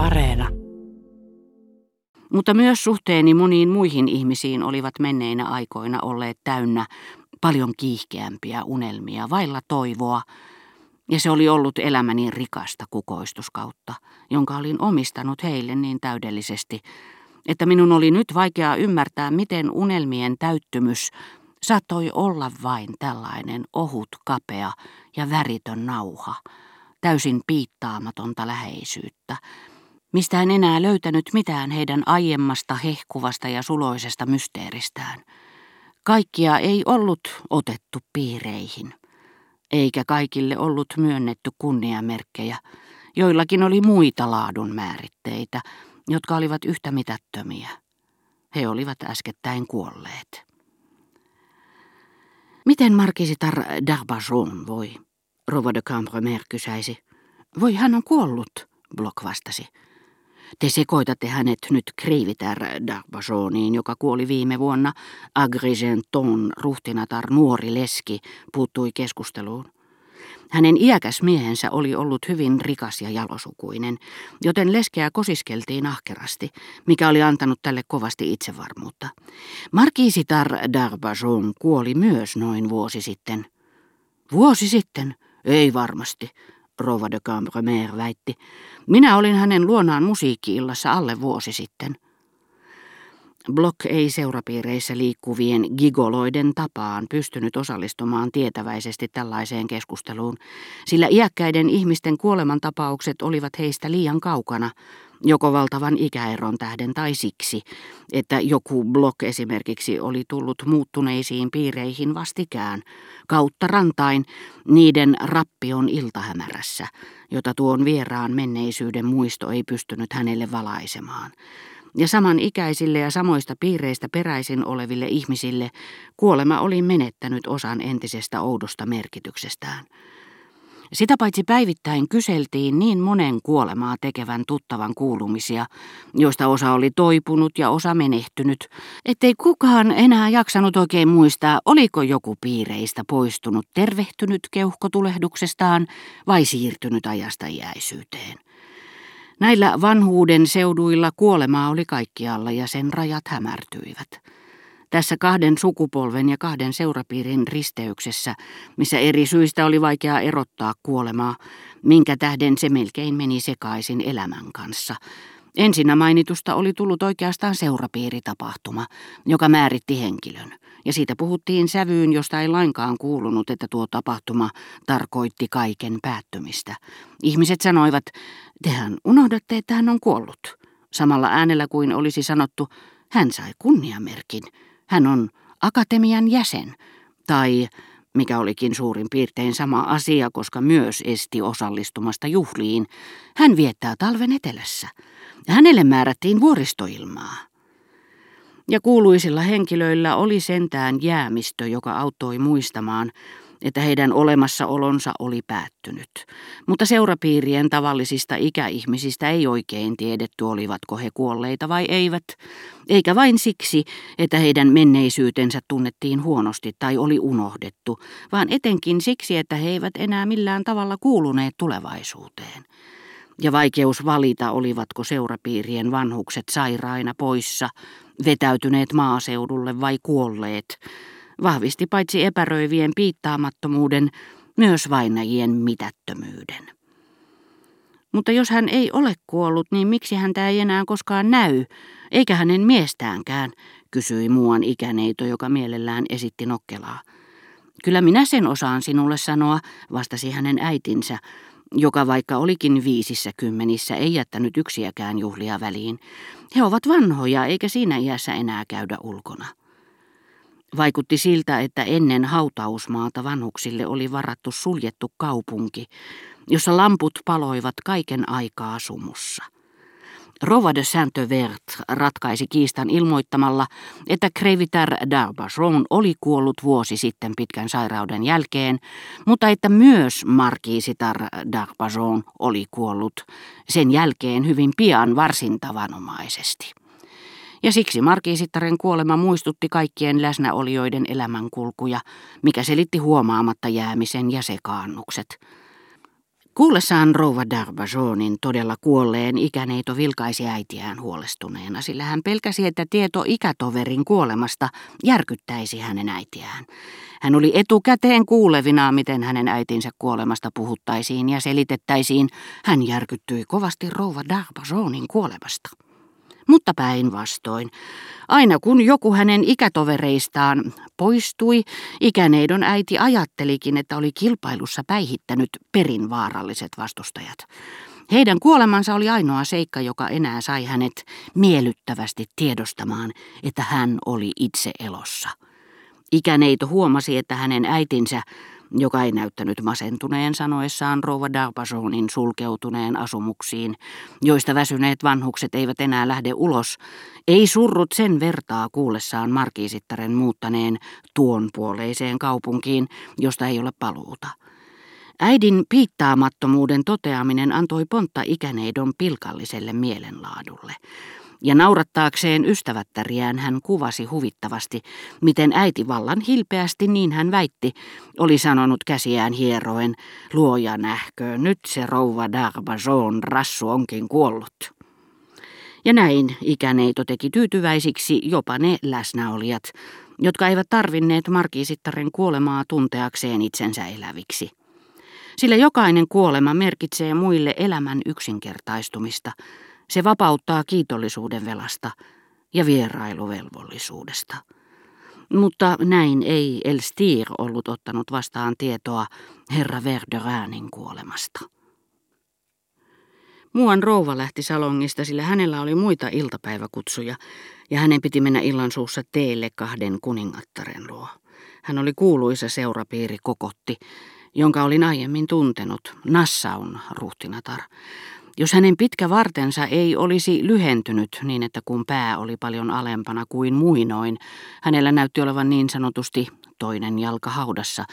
Areena. Mutta myös suhteeni moniin muihin ihmisiin olivat menneinä aikoina olleet täynnä paljon kiihkeämpiä unelmia, vailla toivoa, ja se oli ollut elämäni rikasta kukoistuskautta, jonka olin omistanut heille niin täydellisesti, että minun oli nyt vaikeaa ymmärtää, miten unelmien täyttymys saattoi olla vain tällainen ohut, kapea ja väritön nauha, täysin piittaamatonta läheisyyttä, mistä en enää löytänyt mitään heidän aiemmasta hehkuvasta ja suloisesta mysteeristään. Kaikkia ei ollut otettu piireihin, eikä kaikille ollut myönnetty kunniamerkkejä, joillakin oli muita laadun määritteitä, jotka olivat yhtä mitättömiä. He olivat äskettäin kuolleet. Miten markisitar d'Arbajon voi? Rova de Cambremer kysäisi. Voi, hän on kuollut, Block vastasi. Te sekoitatte hänet nyt Kreivitär d'Arbajoniin, joka kuoli viime vuonna. Agrigenton ruhtinatar nuori leski puuttui keskusteluun. Hänen iäkäs miehensä oli ollut hyvin rikas ja jalosukuinen, joten leskeä kosiskeltiin ahkerasti, mikä oli antanut tälle kovasti itsevarmuutta. Markiisitar d'Arbajon kuoli myös noin vuosi sitten. Vuosi sitten? Ei varmasti, Rova de Cambremer väitti. Minä olin hänen luonaan musiikkiillassa alle vuosi sitten. Block ei seurapiireissä liikkuvien gigoloiden tapaan pystynyt osallistumaan tietäväisesti tällaiseen keskusteluun, sillä iäkkäiden ihmisten kuolemantapaukset olivat heistä liian kaukana, joko valtavan ikäeron tähden tai siksi, että joku Block esimerkiksi oli tullut muuttuneisiin piireihin vastikään, kautta rantain niiden rappion iltahämärässä, jota tuon vieraan menneisyyden muisto ei pystynyt hänelle valaisemaan ja samanikäisille ja samoista piireistä peräisin oleville ihmisille kuolema oli menettänyt osan entisestä oudosta merkityksestään. Sitä paitsi päivittäin kyseltiin niin monen kuolemaa tekevän tuttavan kuulumisia, joista osa oli toipunut ja osa menehtynyt, ettei kukaan enää jaksanut oikein muistaa, oliko joku piireistä poistunut tervehtynyt keuhkotulehduksestaan vai siirtynyt ajasta iäisyyteen. Näillä vanhuuden seuduilla kuolemaa oli kaikkialla ja sen rajat hämärtyivät. Tässä kahden sukupolven ja kahden seurapiirin risteyksessä, missä eri syistä oli vaikea erottaa kuolemaa, minkä tähden se melkein meni sekaisin elämän kanssa. Ensinnä mainitusta oli tullut oikeastaan seurapiiritapahtuma, joka määritti henkilön ja siitä puhuttiin sävyyn, josta ei lainkaan kuulunut, että tuo tapahtuma tarkoitti kaiken päättymistä. Ihmiset sanoivat, tehän unohdatte, että hän on kuollut. Samalla äänellä kuin olisi sanottu, hän sai kunniamerkin, hän on akatemian jäsen, tai mikä olikin suurin piirtein sama asia, koska myös esti osallistumasta juhliin, hän viettää talven etelässä. Hänelle määrättiin vuoristoilmaa. Ja kuuluisilla henkilöillä oli sentään jäämistö, joka auttoi muistamaan, että heidän olemassaolonsa oli päättynyt. Mutta seurapiirien tavallisista ikäihmisistä ei oikein tiedetty, olivatko he kuolleita vai eivät, eikä vain siksi, että heidän menneisyytensä tunnettiin huonosti tai oli unohdettu, vaan etenkin siksi, että he eivät enää millään tavalla kuuluneet tulevaisuuteen ja vaikeus valita, olivatko seurapiirien vanhukset sairaina poissa, vetäytyneet maaseudulle vai kuolleet, vahvisti paitsi epäröivien piittaamattomuuden, myös vainajien mitättömyyden. Mutta jos hän ei ole kuollut, niin miksi häntä ei enää koskaan näy, eikä hänen miestäänkään, kysyi muuan ikäneito, joka mielellään esitti nokkelaa. Kyllä minä sen osaan sinulle sanoa, vastasi hänen äitinsä, joka vaikka olikin viisissä kymmenissä, ei jättänyt yksiäkään juhlia väliin. He ovat vanhoja, eikä siinä iässä enää käydä ulkona. Vaikutti siltä, että ennen hautausmaata vanhuksille oli varattu suljettu kaupunki, jossa lamput paloivat kaiken aikaa sumussa. Rova de Saint-Vert ratkaisi kiistan ilmoittamalla, että Crevitar d'Arbajon oli kuollut vuosi sitten pitkän sairauden jälkeen, mutta että myös Markiisitar d'Arbajon oli kuollut sen jälkeen hyvin pian varsin tavanomaisesti. Ja siksi Markiisittaren kuolema muistutti kaikkien läsnäolijoiden elämänkulkuja, mikä selitti huomaamatta jäämisen ja sekaannukset. Kuullessaan rouva Darbajonin todella kuolleen ikäneito vilkaisi äitiään huolestuneena, sillä hän pelkäsi, että tieto ikätoverin kuolemasta järkyttäisi hänen äitiään. Hän oli etukäteen kuulevina, miten hänen äitinsä kuolemasta puhuttaisiin ja selitettäisiin. Hän järkyttyi kovasti rouva Darbajonin kuolemasta. Mutta päinvastoin. Aina kun joku hänen ikätovereistaan poistui, ikäneidon äiti ajattelikin, että oli kilpailussa päihittänyt perinvaaralliset vastustajat. Heidän kuolemansa oli ainoa seikka, joka enää sai hänet miellyttävästi tiedostamaan, että hän oli itse elossa. Ikäneito huomasi, että hänen äitinsä joka ei näyttänyt masentuneen sanoessaan rouva Darbasonin sulkeutuneen asumuksiin, joista väsyneet vanhukset eivät enää lähde ulos, ei surrut sen vertaa kuullessaan markiisittaren muuttaneen tuon puoleiseen kaupunkiin, josta ei ole paluuta. Äidin piittaamattomuuden toteaminen antoi pontta ikäneidon pilkalliselle mielenlaadulle ja naurattaakseen ystävättäriään hän kuvasi huvittavasti, miten äiti vallan hilpeästi, niin hän väitti, oli sanonut käsiään hieroen, luoja nähköön, nyt se rouva Darbajon rassu onkin kuollut. Ja näin ikäneito teki tyytyväisiksi jopa ne läsnäolijat, jotka eivät tarvinneet markiisittaren kuolemaa tunteakseen itsensä eläviksi. Sillä jokainen kuolema merkitsee muille elämän yksinkertaistumista – se vapauttaa kiitollisuuden velasta ja vierailuvelvollisuudesta. Mutta näin ei Elstir ollut ottanut vastaan tietoa herra Verderäänin kuolemasta. Muuan rouva lähti salongista, sillä hänellä oli muita iltapäiväkutsuja, ja hänen piti mennä illan suussa teille kahden kuningattaren luo. Hän oli kuuluisa seurapiiri kokotti, jonka olin aiemmin tuntenut, Nassaun ruhtinatar. Jos hänen pitkä vartensa ei olisi lyhentynyt niin, että kun pää oli paljon alempana kuin muinoin, hänellä näytti olevan niin sanotusti toinen jalka haudassa,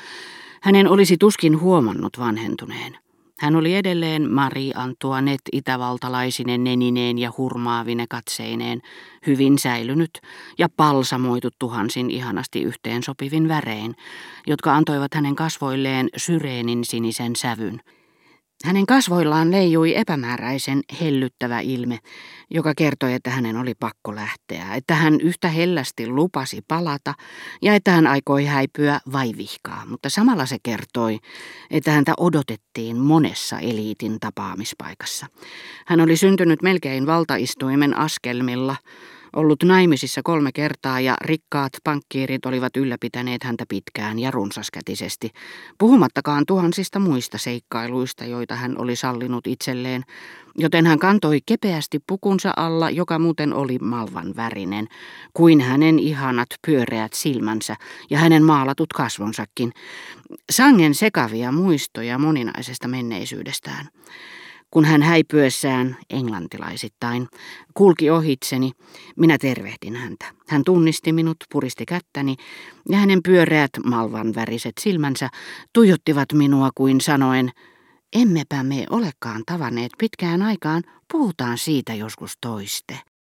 hänen olisi tuskin huomannut vanhentuneen. Hän oli edelleen Marie Antoinette itävaltalaisinen nenineen ja hurmaavine katseineen, hyvin säilynyt ja palsamoitu tuhansin ihanasti yhteen sopivin värein, jotka antoivat hänen kasvoilleen syreenin sinisen sävyn – hänen kasvoillaan leijui epämääräisen hellyttävä ilme, joka kertoi, että hänen oli pakko lähteä, että hän yhtä hellästi lupasi palata ja että hän aikoi häipyä vaivihkaa, mutta samalla se kertoi, että häntä odotettiin monessa eliitin tapaamispaikassa. Hän oli syntynyt melkein valtaistuimen askelmilla, ollut naimisissa kolme kertaa ja rikkaat pankkiirit olivat ylläpitäneet häntä pitkään ja runsaskätisesti, puhumattakaan tuhansista muista seikkailuista, joita hän oli sallinut itselleen, joten hän kantoi kepeästi pukunsa alla, joka muuten oli malvan värinen, kuin hänen ihanat pyöreät silmänsä ja hänen maalatut kasvonsakin, sangen sekavia muistoja moninaisesta menneisyydestään. Kun hän häipyessään, englantilaisittain, kulki ohitseni, minä tervehdin häntä. Hän tunnisti minut, puristi kättäni, ja hänen pyöreät malvan väriset silmänsä tuijottivat minua kuin sanoen, emmepä me olekaan tavanneet pitkään aikaan, puhutaan siitä joskus toiste.